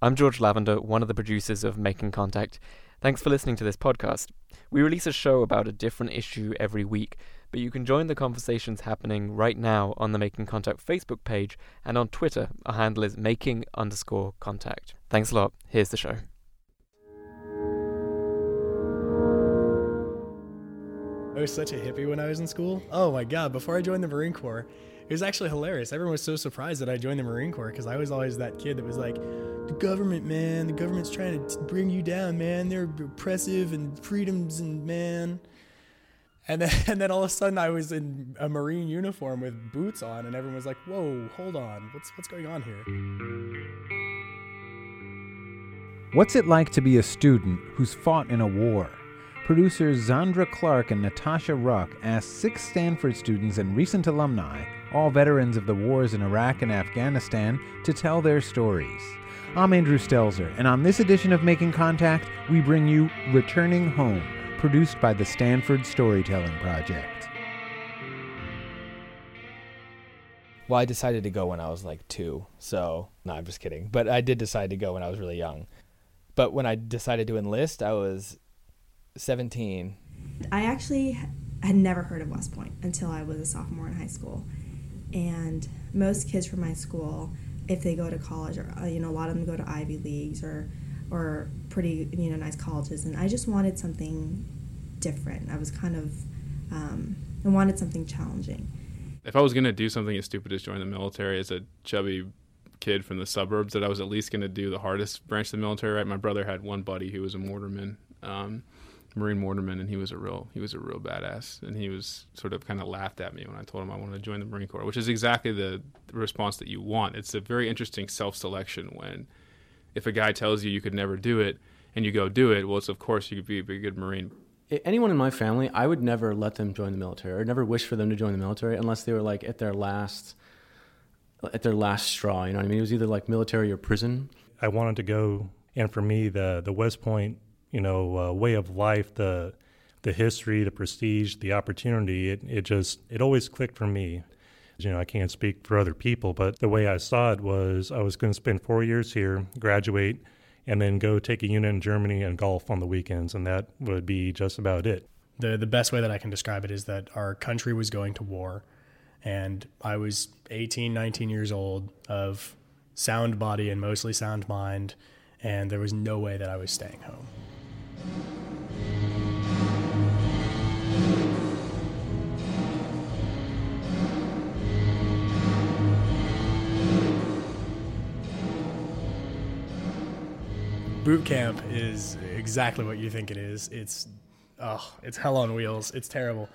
I'm George Lavender, one of the producers of Making Contact. Thanks for listening to this podcast. We release a show about a different issue every week, but you can join the conversations happening right now on the Making Contact Facebook page and on Twitter. Our handle is making underscore contact. Thanks a lot. Here's the show. I was such a hippie when I was in school. Oh my god, before I joined the Marine Corps, it was actually hilarious. Everyone was so surprised that I joined the Marine Corps because I was always that kid that was like, the government, man, the government's trying to bring you down, man. They're oppressive and freedoms and man. And then, and then all of a sudden I was in a Marine uniform with boots on, and everyone was like, whoa, hold on, what's, what's going on here? What's it like to be a student who's fought in a war? Producers Zandra Clark and Natasha Ruck asked six Stanford students and recent alumni all veterans of the wars in Iraq and Afghanistan, to tell their stories. I'm Andrew Stelzer, and on this edition of Making Contact, we bring you Returning Home, produced by the Stanford Storytelling Project. Well, I decided to go when I was like two, so no, I'm just kidding. But I did decide to go when I was really young. But when I decided to enlist, I was 17. I actually had never heard of West Point until I was a sophomore in high school. And most kids from my school if they go to college or uh, you know a lot of them go to ivy leagues or or pretty you know nice colleges. And i just wanted something different. I was kind of um, i wanted something challenging. If i was going to do something as stupid as join the military as a chubby kid from the suburbs that i was at least going to do the hardest branch of the military right? My brother had one buddy who was a mortarman. Um, Marine Mortarman, and he was a real he was a real badass, and he was sort of kind of laughed at me when I told him I wanted to join the Marine Corps, which is exactly the, the response that you want. It's a very interesting self-selection when, if a guy tells you you could never do it, and you go do it, well, it's of course you could be a good Marine. Anyone in my family, I would never let them join the military, or never wish for them to join the military unless they were like at their last at their last straw. You know what I mean? It was either like military or prison. I wanted to go, and for me, the the West Point you know uh, way of life, the the history, the prestige, the opportunity. It it just it always clicked for me. You know, I can't speak for other people, but the way I saw it was I was going to spend four years here, graduate, and then go take a unit in Germany and golf on the weekends, and that would be just about it. The the best way that I can describe it is that our country was going to war, and I was 18, 19 years old of sound body and mostly sound mind, and there was no way that I was staying home. Boot camp is exactly what you think it is. It's oh, it's hell on wheels. It's terrible.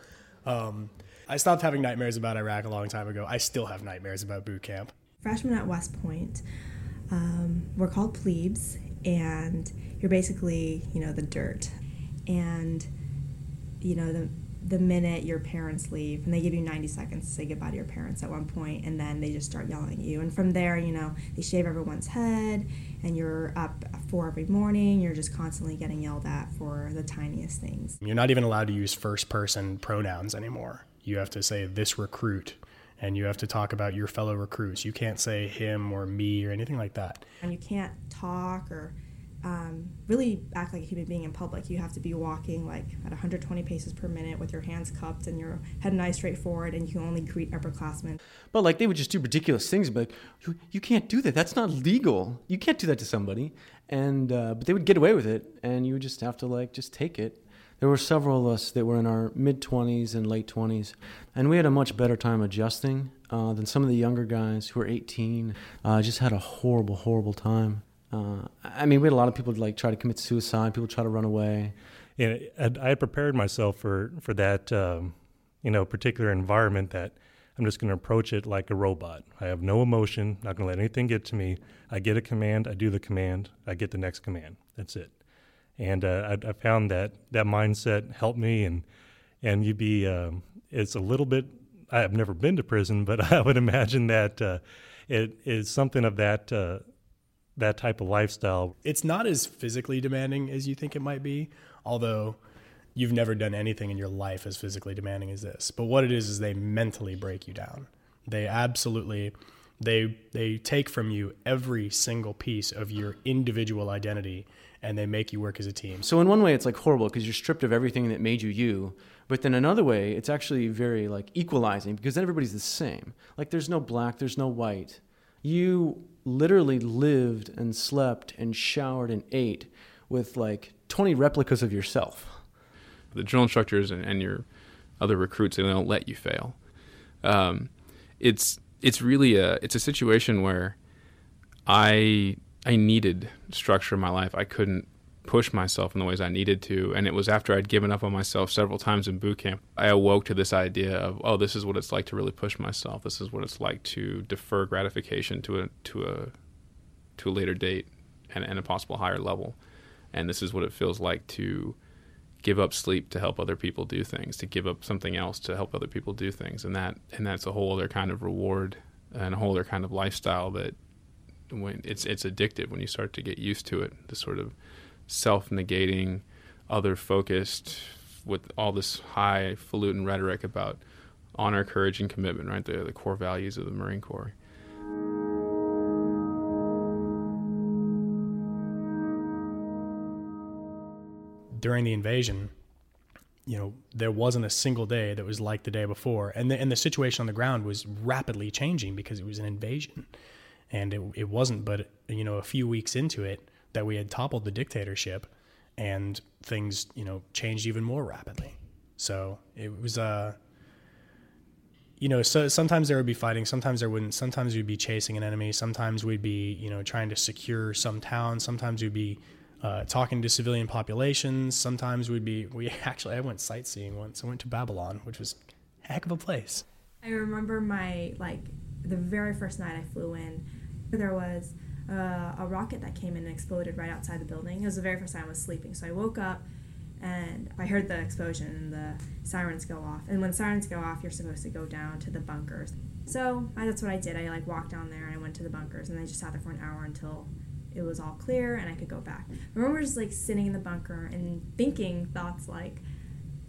Um, I stopped having nightmares about Iraq a long time ago. I still have nightmares about boot camp. Freshmen at West Point, um, we're called plebes, and you're basically, you know, the dirt. And, you know, the, the minute your parents leave, and they give you 90 seconds to say goodbye to your parents at one point, and then they just start yelling at you. And from there, you know, they shave everyone's head, and you're up at four every morning. You're just constantly getting yelled at for the tiniest things. You're not even allowed to use first person pronouns anymore. You have to say this recruit and you have to talk about your fellow recruits. You can't say him or me or anything like that. And you can't talk or um, really act like a human being in public. You have to be walking like at 120 paces per minute with your hands cupped and your head and eyes straight forward, and you can only greet upperclassmen. But like they would just do ridiculous things, but you, you can't do that. That's not legal. You can't do that to somebody. And uh, but they would get away with it, and you would just have to like just take it. There were several of us that were in our mid 20s and late 20s, and we had a much better time adjusting uh, than some of the younger guys who were 18. Uh, just had a horrible, horrible time. Uh, I mean, we had a lot of people like try to commit suicide. People try to run away. Yeah, I had prepared myself for for that, um, you know, particular environment. That I'm just going to approach it like a robot. I have no emotion. Not going to let anything get to me. I get a command. I do the command. I get the next command. That's it. And uh, I, I, found that that mindset helped me. And and you'd be um, it's a little bit. I have never been to prison, but I would imagine that uh, it is something of that uh, that type of lifestyle. It's not as physically demanding as you think it might be, although you've never done anything in your life as physically demanding as this. But what it is is they mentally break you down. They absolutely They they take from you every single piece of your individual identity and they make you work as a team. So in one way, it's like horrible because you're stripped of everything that made you you. But then another way, it's actually very like equalizing because then everybody's the same. Like there's no black, there's no white. You literally lived and slept and showered and ate with like 20 replicas of yourself. The drill instructors and, and your other recruits, they don't let you fail. Um, it's it's really a it's a situation where I I needed structure in my life. I couldn't push myself in the ways I needed to. And it was after I'd given up on myself several times in boot camp, I awoke to this idea of, oh, this is what it's like to really push myself. This is what it's like to defer gratification to a to a to a later date and, and a possible higher level. And this is what it feels like to give up sleep to help other people do things, to give up something else to help other people do things. And that and that's a whole other kind of reward and a whole other kind of lifestyle that when it's it's addictive when you start to get used to it. The sort of self-negating, other-focused, with all this highfalutin rhetoric about honor, courage, and commitment. Right, the the core values of the Marine Corps. During the invasion, you know, there wasn't a single day that was like the day before, and the, and the situation on the ground was rapidly changing because it was an invasion and it, it wasn't but you know a few weeks into it that we had toppled the dictatorship and things you know changed even more rapidly. So it was uh you know so sometimes there would be fighting sometimes there wouldn't sometimes we'd be chasing an enemy sometimes we'd be you know trying to secure some town sometimes we'd be uh, talking to civilian populations sometimes we'd be we actually i went sightseeing once. I went to babylon which was a heck of a place. I remember my like the very first night I flew in, there was uh, a rocket that came in and exploded right outside the building. It was the very first time I was sleeping, so I woke up and I heard the explosion and the sirens go off. And when sirens go off, you're supposed to go down to the bunkers. So I, that's what I did. I like walked down there and I went to the bunkers and I just sat there for an hour until it was all clear and I could go back. I remember just like sitting in the bunker and thinking thoughts like,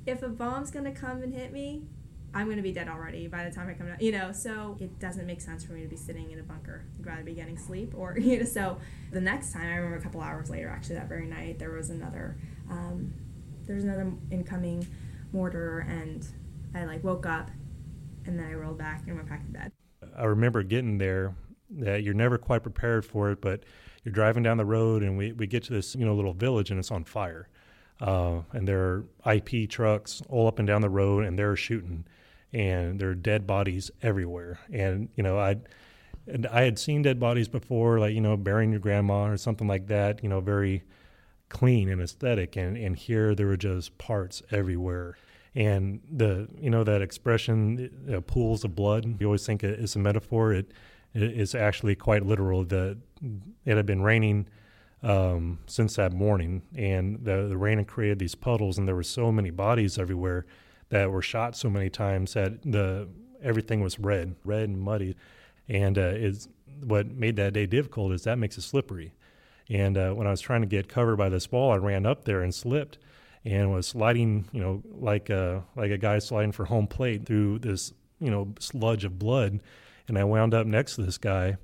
if a bomb's gonna come and hit me, I'm gonna be dead already by the time I come out. You know, so it doesn't make sense for me to be sitting in a bunker. I'd rather be getting sleep, or you know. So the next time, I remember a couple hours later, actually that very night, there was another, um, there was another incoming mortar, and I like woke up, and then I rolled back and went back to bed. I remember getting there that you're never quite prepared for it, but you're driving down the road and we, we get to this you know little village and it's on fire, uh, and there are IP trucks all up and down the road and they're shooting, and there are dead bodies everywhere. And you know, I and I had seen dead bodies before, like you know, burying your grandma or something like that. You know, very clean and aesthetic. And and here there were just parts everywhere. And the you know that expression, uh, pools of blood. You always think it's a metaphor. It is actually quite literal. That it had been raining. Um, since that morning, and the the rain had created these puddles, and there were so many bodies everywhere that were shot so many times that the everything was red, red and muddy, and uh, is what made that day difficult is that makes it slippery. And uh, when I was trying to get covered by this ball, I ran up there and slipped, and was sliding, you know, like a like a guy sliding for home plate through this, you know, sludge of blood, and I wound up next to this guy.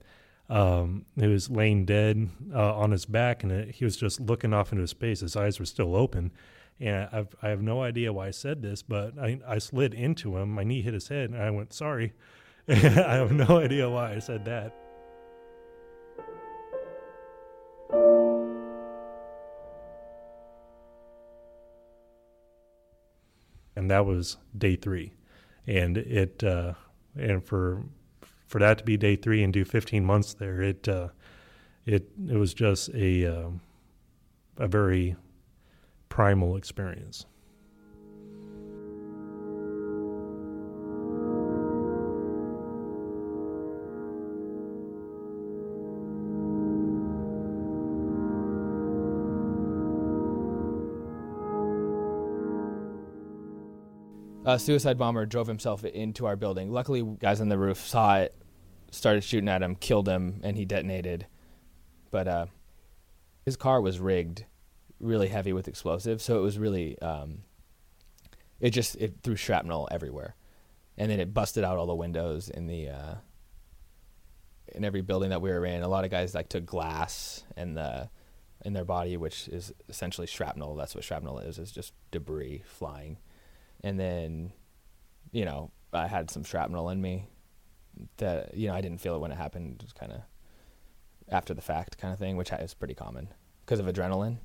Um, who was laying dead uh, on his back, and it, he was just looking off into space. His eyes were still open, and I've, I have no idea why I said this, but I, I slid into him. My knee hit his head, and I went, sorry. I have no idea why I said that. And that was day three. And it, uh, and for, for that to be day three and do 15 months there, it, uh, it, it was just a, uh, a very primal experience. A suicide bomber drove himself into our building. Luckily, guys on the roof saw it, started shooting at him, killed him, and he detonated. But uh, his car was rigged really heavy with explosives, so it was really um, it just it threw shrapnel everywhere, and then it busted out all the windows in the uh, in every building that we were in. A lot of guys like took glass and the in their body, which is essentially shrapnel. That's what shrapnel is. It's just debris flying. And then, you know, I had some shrapnel in me that you know I didn't feel it when it happened. It was kind of after the fact kind of thing, which is pretty common because of adrenaline.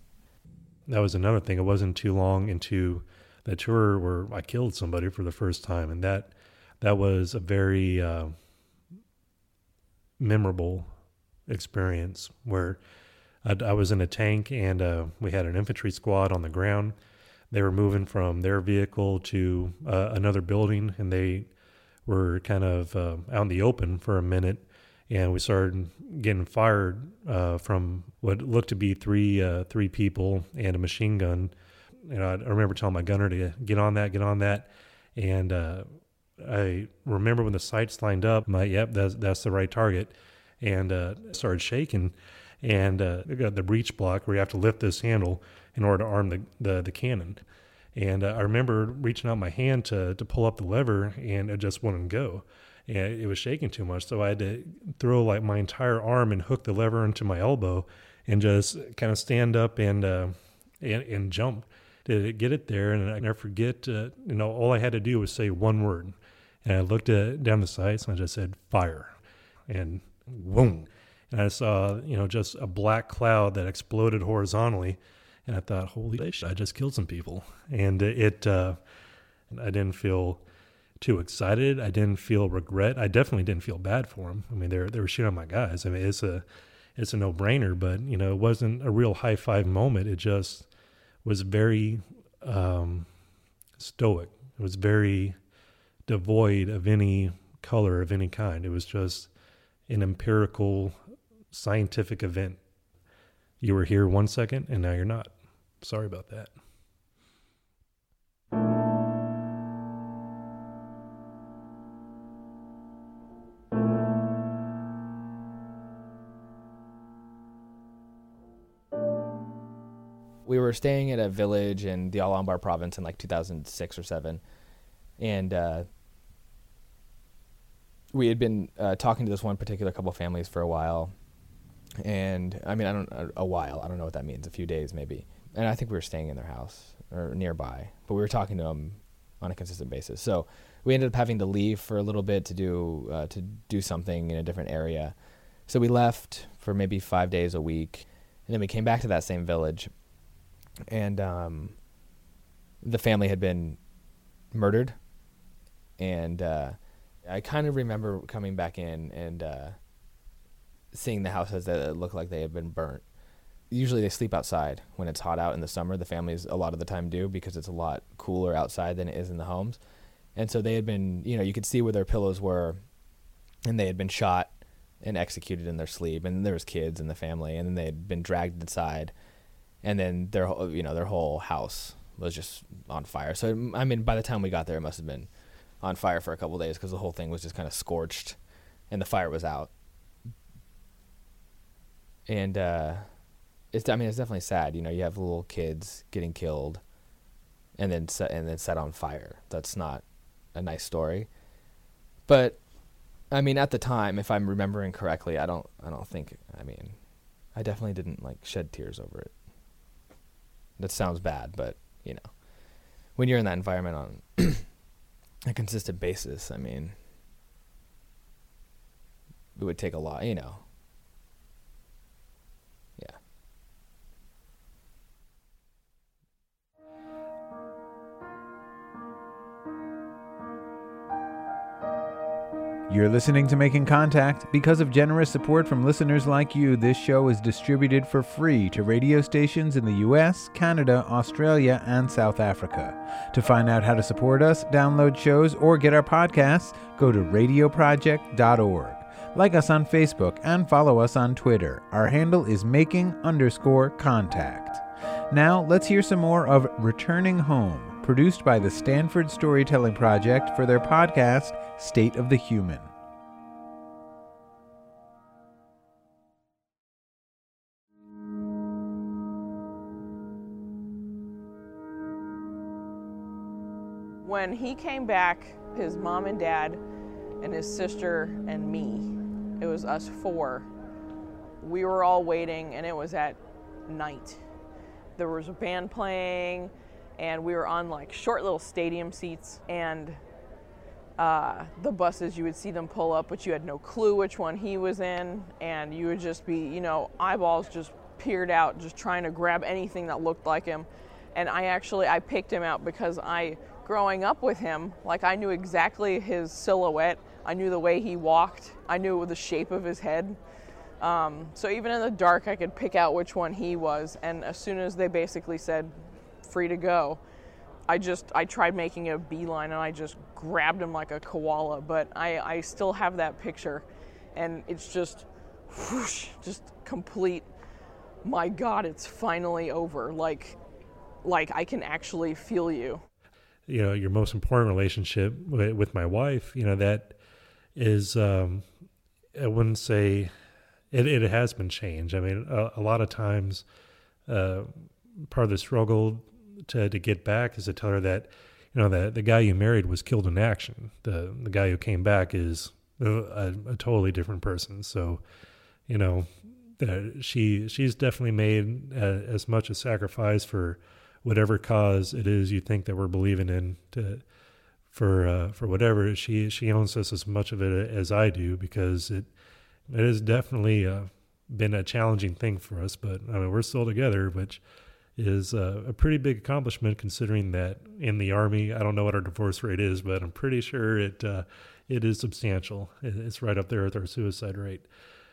That was another thing. It wasn't too long into that tour where I killed somebody for the first time, and that that was a very uh, memorable experience where I, I, was in a tank and uh, we had an infantry squad on the ground. They were moving from their vehicle to uh, another building, and they were kind of uh, out in the open for a minute and we started getting fired uh, from what looked to be three uh, three people and a machine gun. You know, I, remember telling my gunner to get on that, get on that, and uh, I remember when the sights lined up. My yep, that's that's the right target, and uh, started shaking, and uh, got the breech block where you have to lift this handle in order to arm the the, the cannon. And uh, I remember reaching out my hand to to pull up the lever, and it just wouldn't go and it was shaking too much. So I had to throw like my entire arm and hook the lever into my elbow and just kind of stand up and uh, and, and jump to get it there. And I never forget, uh, you know, all I had to do was say one word. And I looked at, down the sights and I just said, fire. And boom. And I saw, you know, just a black cloud that exploded horizontally. And I thought, holy shit, I just killed some people. And it, uh, I didn't feel too excited. I didn't feel regret. I definitely didn't feel bad for them. I mean, they they were shooting on my guys. I mean, it's a it's a no brainer, but you know, it wasn't a real high five moment. It just was very um, stoic. It was very devoid of any color of any kind. It was just an empirical scientific event. You were here one second and now you're not. Sorry about that. Staying at a village in the Al Anbar province in like 2006 or 7 and uh, we had been uh, talking to this one particular couple of families for a while and i mean i don't a, a while i don't know what that means a few days maybe and i think we were staying in their house or nearby but we were talking to them on a consistent basis. So we ended up having to leave for a little bit to do uh, to do something in a different area. So we left for maybe five days a week and then we came back to that same village and um, the family had been murdered, and uh, I kind of remember coming back in and uh, seeing the houses that looked like they had been burnt. Usually they sleep outside when it's hot out in the summer. The families a lot of the time do because it's a lot cooler outside than it is in the homes. And so they had been, you know, you could see where their pillows were, and they had been shot and executed in their sleep. And there was kids in the family, and then they had been dragged inside and then their you know their whole house was just on fire. So I mean, by the time we got there, it must have been on fire for a couple days because the whole thing was just kind of scorched, and the fire was out. And uh, it's I mean it's definitely sad. You know, you have little kids getting killed, and then set and then set on fire. That's not a nice story. But I mean, at the time, if I'm remembering correctly, I don't I don't think I mean, I definitely didn't like shed tears over it. That sounds bad, but you know, when you're in that environment on a consistent basis, I mean, it would take a lot, you know. You're listening to Making Contact. Because of generous support from listeners like you, this show is distributed for free to radio stations in the US, Canada, Australia, and South Africa. To find out how to support us, download shows, or get our podcasts, go to radioproject.org. Like us on Facebook and follow us on Twitter. Our handle is making underscore contact. Now, let's hear some more of Returning Home produced by the Stanford Storytelling Project for their podcast, State of the Human. When he came back, his mom and dad and his sister and me It was us four. We were all waiting, and it was at night. There was a band playing, and we were on like short little stadium seats. And uh, the buses, you would see them pull up, but you had no clue which one he was in, and you would just be, you know, eyeballs just peered out, just trying to grab anything that looked like him. And I actually I picked him out because I, growing up with him, like I knew exactly his silhouette. I knew the way he walked. I knew the shape of his head. Um, so even in the dark, I could pick out which one he was. And as soon as they basically said, "Free to go," I just I tried making a beeline and I just grabbed him like a koala. But I I still have that picture, and it's just, whoosh, just complete. My God, it's finally over. Like, like I can actually feel you. You know, your most important relationship with, my wife. You know that is um, I wouldn't say it, it has been changed. I mean, a, a lot of times, uh, part of the struggle to to get back is to tell her that you know that the guy you married was killed in action. The the guy who came back is a, a, totally different person. So, you know, that she she's definitely made a, as much a sacrifice for whatever cause it is you think that we're believing in to for uh, for whatever she she owns us as much of it as I do because it it has definitely uh, been a challenging thing for us. But I mean, we're still together, which is uh, a pretty big accomplishment considering that in the army, I don't know what our divorce rate is, but I'm pretty sure it uh, it is substantial. It's right up there with our suicide rate.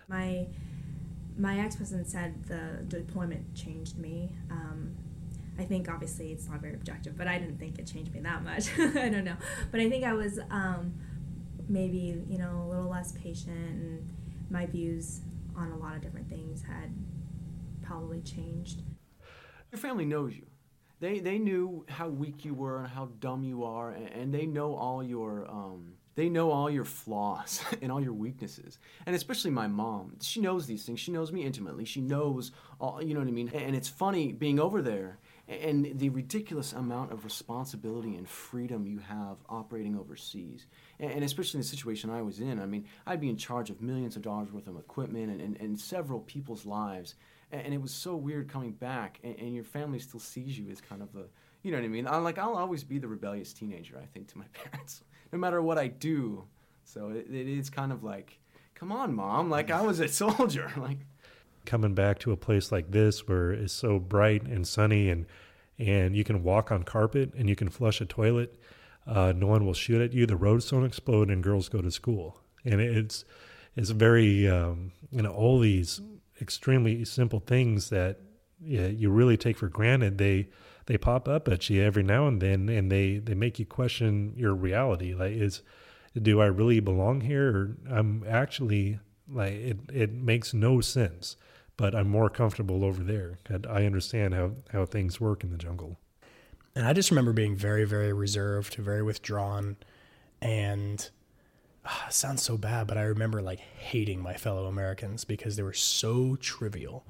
My my ex husband said the deployment changed me. Um, I think obviously it's not very objective, but I didn't think it changed me that much. I don't know, but I think I was um, maybe you know a little less patient, and my views on a lot of different things had probably changed. Your family knows you. They they knew how weak you were and how dumb you are, and, and they know all your um, they know all your flaws and all your weaknesses. And especially my mom, she knows these things. She knows me intimately. She knows all. You know what I mean? And it's funny being over there and the ridiculous amount of responsibility and freedom you have operating overseas. And especially in the situation I was in, I mean, I'd be in charge of millions of dollars worth of equipment and, and, and several people's lives and it was so weird coming back, and, and, your family still sees you as kind of the, you know what I mean? I'm like, I'll always be the rebellious teenager, I think, to my parents, no matter what I do. So it, it is kind of like, come on, mom, like I was a soldier, like. Coming back to a place like this where it's so bright and sunny and and you can walk on carpet and you can flush a toilet, uh, no one will shoot at you. The roads don't explode and girls go to school, and it's it's very um, you know all these extremely simple things that you really take for granted, they they pop up at you every now and then, and they they make you question your reality. Like, is do I really belong here? Or I'm actually like it. It makes no sense, but I'm more comfortable over there. And I understand how how things work in the jungle. And I just remember being very very reserved, very withdrawn, and ah, sounds so bad, but I remember like hating my fellow Americans because they were so trivial.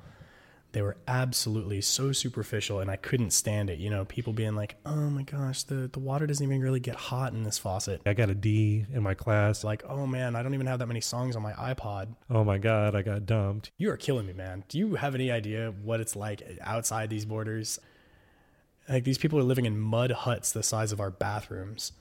They were absolutely so superficial, and I couldn't stand it. You know, people being like, "Oh my gosh, the the water doesn't even really get hot in this faucet." I got a D in my class. Like, oh man, I don't even have that many songs on my iPod. Oh my god, I got dumped. You are killing me, man. Do you have any idea what it's like outside these borders? Like these people are living in mud huts the size of our bathrooms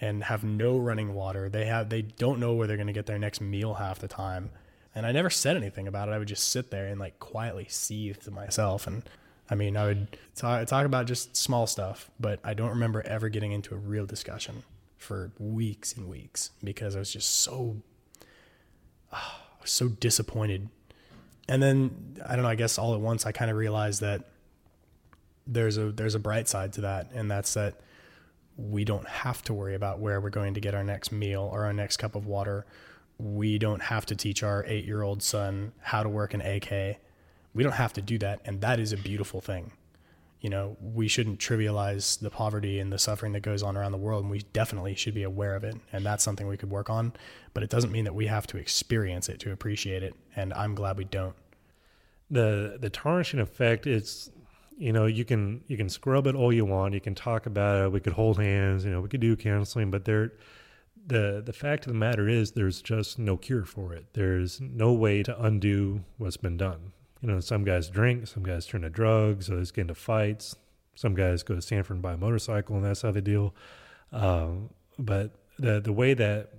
and have no running water. They have they don't know where they're going to get their next meal half the time. And I never said anything about it. I would just sit there and like quietly seethe to myself. And I mean, I would talk, talk about just small stuff, but I don't remember ever getting into a real discussion for weeks and weeks because I was just so, uh, so disappointed. And then I don't know. I guess all at once I kind of realized that there's a there's a bright side to that, and that's that we don't have to worry about where we're going to get our next meal or our next cup of water. We don't have to teach our eight year old son how to work an AK. We don't have to do that. And that is a beautiful thing. You know, we shouldn't trivialize the poverty and the suffering that goes on around the world. And we definitely should be aware of it. And that's something we could work on. But it doesn't mean that we have to experience it to appreciate it. And I'm glad we don't. The, the tarnishing effect is you know you can you can scrub it all you want you can talk about it we could hold hands you know we could do counseling but there the the fact of the matter is there's just no cure for it. There's no way to undo what's been done. You know, some guys drink, some guys turn to drugs, others get into fights. Some guys go to Stanford and buy a motorcycle, and that's how they deal. Um, but the the way that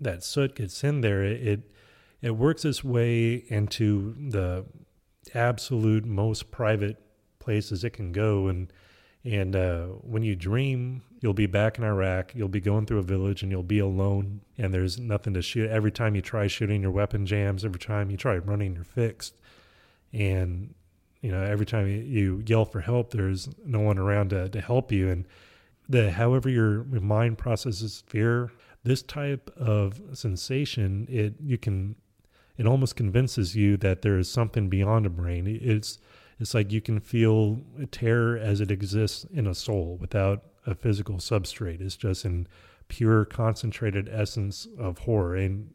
that soot gets in there, it, it it works its way into the absolute most private places it can go, and and uh, when you dream, you'll be back in Iraq. You'll be going through a village and you'll be alone, and there's nothing to shoot. Every time you try shooting, your weapon jams. Every time you try running, you're fixed. And you know, every time you yell for help, there's no one around to, to help you. And the however your mind processes fear, this type of sensation, it you can, it almost convinces you that there is something beyond a brain. It's it's like you can feel terror as it exists in a soul without a physical substrate. It's just in pure concentrated essence of horror. And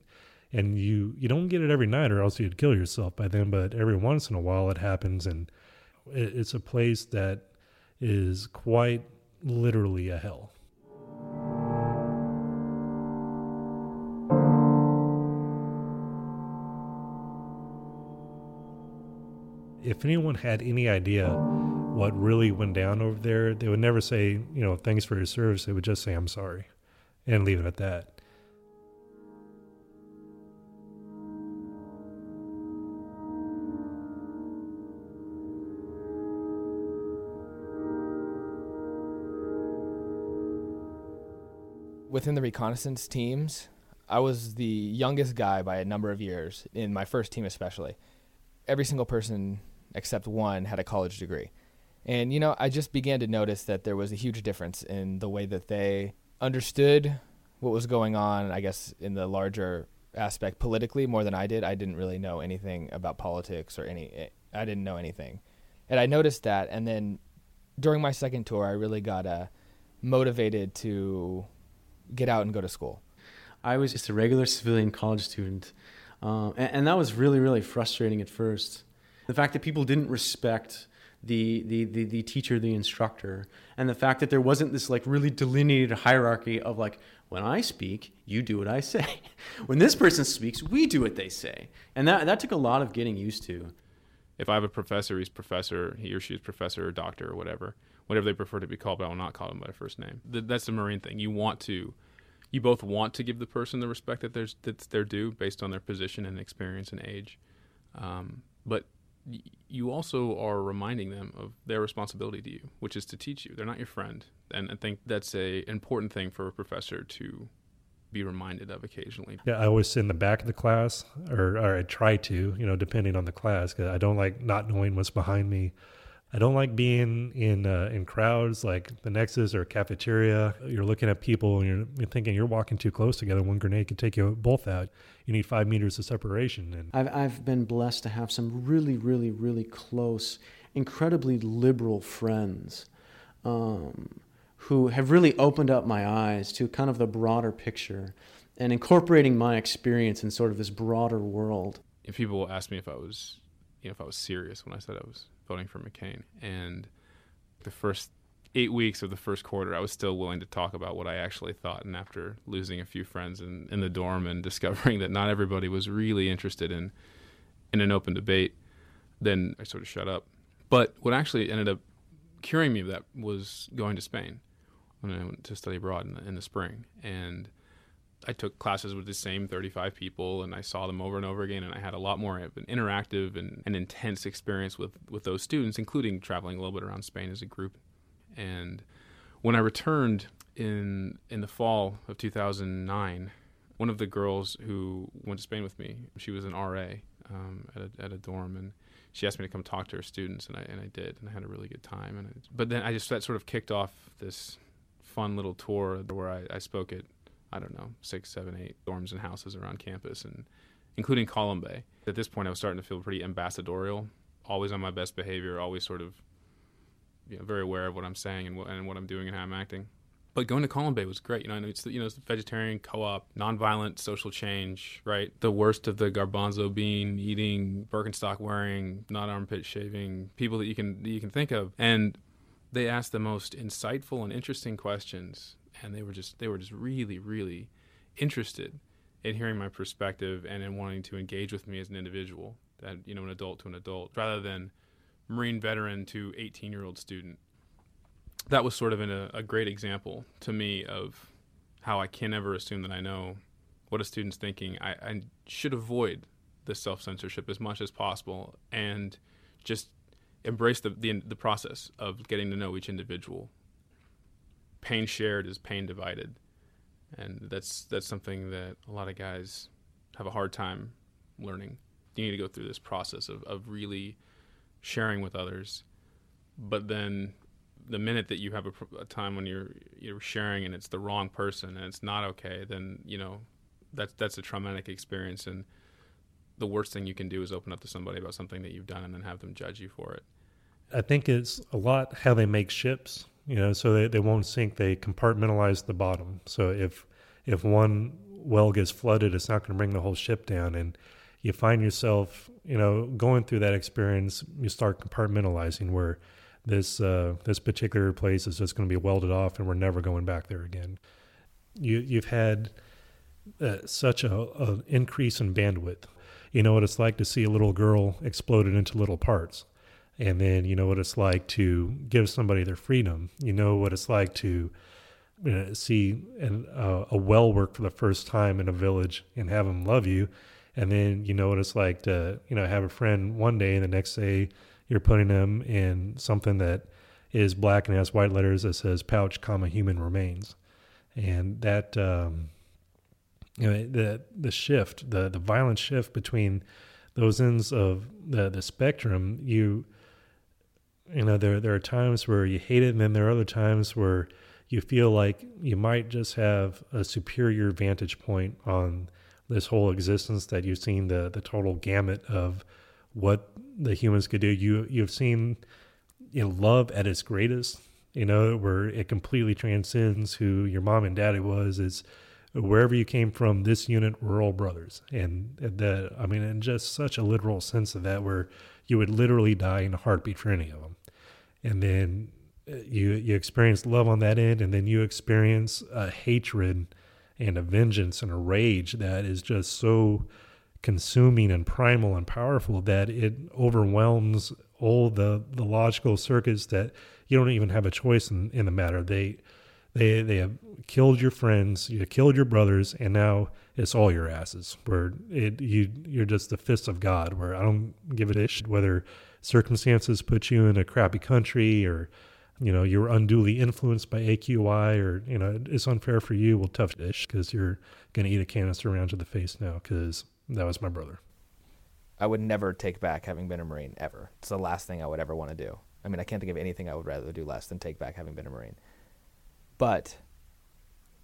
and you you don't get it every night or else you'd kill yourself by then, but every once in a while it happens and it, it's a place that is quite literally a hell. If anyone had any idea what really went down over there, they would never say, you know, thanks for your service. They would just say, I'm sorry and leave it at that. Within the reconnaissance teams, I was the youngest guy by a number of years in my first team, especially. Every single person except one had a college degree. And, you know, I just began to notice that there was a huge difference in the way that they understood what was going on, I guess, in the larger aspect politically more than I did. I didn't really know anything about politics or any, I didn't know anything. And I noticed that. And then during my second tour, I really got uh, motivated to get out and go to school. I was just a regular civilian college student. Uh, and, and that was really, really frustrating at first. The fact that people didn't respect the, the, the, the, teacher, the instructor, and the fact that there wasn't this like really delineated hierarchy of like, when I speak, you do what I say. when this person speaks, we do what they say. And that, that took a lot of getting used to. If I have a professor, he's professor, he or she is professor or doctor or whatever, whatever they prefer to be called, but I will not call them by their first name. That's the Marine thing. You want to, you both want to give the person the respect that there's that's their due based on their position and experience and age. Um, but you also are reminding them of their responsibility to you, which is to teach you. They're not your friend, and I think that's a important thing for a professor to be reminded of occasionally. Yeah, I always sit in the back of the class, or, or I try to, you know, depending on the class, because I don't like not knowing what's behind me. I don't like being in uh, in crowds like the Nexus or cafeteria. You're looking at people and you're, you're, thinking you're walking too close together. One grenade could take you both out. You need five meters of separation. And I've I've been blessed to have some really really really close, incredibly liberal friends. Um, who have really opened up my eyes to kind of the broader picture and incorporating my experience in sort of this broader world. If people ask me if I was, you know, if I was serious when I said I was voting for McCain. And the first eight weeks of the first quarter, I was still willing to talk about what I actually thought. And after losing a few friends in, in the dorm and discovering that not everybody was really interested in in an open debate, then I sort of shut up. But what actually ended up curing me of that was going to Spain when I went to study abroad in the, in the spring. And I took classes with the same 35 people and I saw them over and over again and I had a lot more of an interactive and an intense experience with, with those students, including traveling a little bit around Spain as a group. And when I returned in in the fall of 2009, one of the girls who went to Spain with me, she was an RA um, at, a, at a dorm and she asked me to come talk to her students and I, and I did and I had a really good time. And I, but then I just that sort of kicked off this fun little tour where I, I spoke at I don't know, six, seven, eight dorms and houses around campus, and including Columbae. At this point, I was starting to feel pretty ambassadorial, always on my best behavior, always sort of you know, very aware of what I'm saying and what, and what I'm doing and how I'm acting. But going to Columbae was great. You know, it's the, you know it's the vegetarian co-op, nonviolent social change, right? The worst of the garbanzo bean eating, Birkenstock wearing, not armpit shaving people that you can that you can think of, and they asked the most insightful and interesting questions and they were just they were just really really interested in hearing my perspective and in wanting to engage with me as an individual, that you know, an adult to an adult, rather than Marine veteran to 18 year old student. That was sort of a, a great example to me of how I can never assume that I know what a student's thinking. I, I should avoid the self censorship as much as possible and just embrace the, the, the process of getting to know each individual. Pain shared is pain divided, and that's that's something that a lot of guys have a hard time learning. You need to go through this process of, of really sharing with others, but then the minute that you have a, a, time when you're you're sharing and it's the wrong person and it's not okay, then you know that's that's a traumatic experience and the worst thing you can do is open up to somebody about something that you've done and then have them judge you for it. I think it's a lot how they make ships, you know, so they, they won't sink. They compartmentalize the bottom. So if if one well gets flooded, it's not going to bring the whole ship down. And you find yourself, you know, going through that experience, you start compartmentalizing where this uh, this particular place is just going to be welded off, and we're never going back there again. You you've had uh, such a, a increase in bandwidth. You know what it's like to see a little girl exploded into little parts, and then you know what it's like to give somebody their freedom. You know what it's like to you know, see an, uh, a well work for the first time in a village and have them love you, and then you know what it's like to you know have a friend one day and the next day you're putting them in something that is black and has white letters that says pouch comma human remains and that um, you know the the shift the the violent shift between those ends of the the spectrum you you know there there are times where you hate it and then there are other times where you feel like you might just have a superior vantage point on this whole existence that you've seen the the total gamut of what the humans could do. You you've seen you know, love at its greatest, you know, where it completely transcends who your mom and daddy was. Is wherever you came from, this unit we're all brothers, and that I mean, in just such a literal sense of that, where you would literally die in a heartbeat for any of them, and then uh, you you experience love on that end, and then you experience a hatred and a vengeance and a rage that is just so consuming and primal and powerful that it overwhelms all the, the logical circuits that you don't even have a choice in, in the matter. They they they have killed your friends, you killed your brothers, and now it's all your asses. Where it you you're just the fist of God. Where I don't give a shit whether circumstances put you in a crappy country or you know you're unduly influenced by AQI or you know it's unfair for you. Well, tough dish because you're gonna eat a canister around to the face now because that was my brother. I would never take back having been a Marine ever. It's the last thing I would ever want to do. I mean, I can't think of anything I would rather do less than take back having been a Marine. But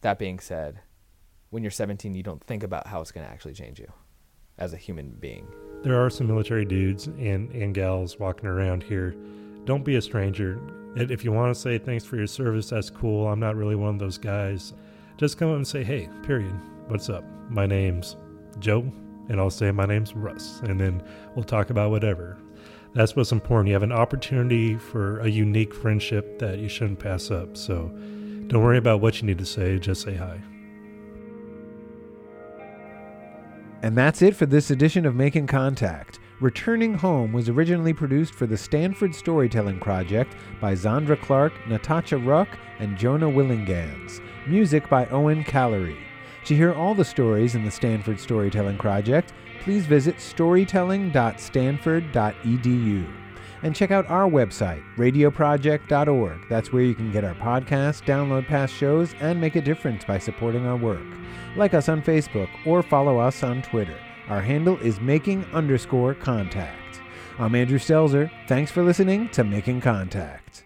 that being said, when you're 17, you don't think about how it's going to actually change you as a human being. There are some military dudes and, and gals walking around here. Don't be a stranger. If you want to say thanks for your service, that's cool. I'm not really one of those guys. Just come up and say, hey, period. What's up? My name's Joe and I'll say my name's Russ, and then we'll talk about whatever. That's what's important. You have an opportunity for a unique friendship that you shouldn't pass up. So don't worry about what you need to say, just say hi. And that's it for this edition of Making Contact. Returning Home was originally produced for the Stanford Storytelling Project by Zandra Clark, Natasha Ruck, and Jonah Willingans. Music by Owen Callery. To hear all the stories in the Stanford Storytelling Project, please visit storytelling.stanford.edu. And check out our website, radioproject.org. That's where you can get our podcast, download past shows, and make a difference by supporting our work. Like us on Facebook or follow us on Twitter. Our handle is making underscore contact. I'm Andrew Stelzer. Thanks for listening to Making Contact.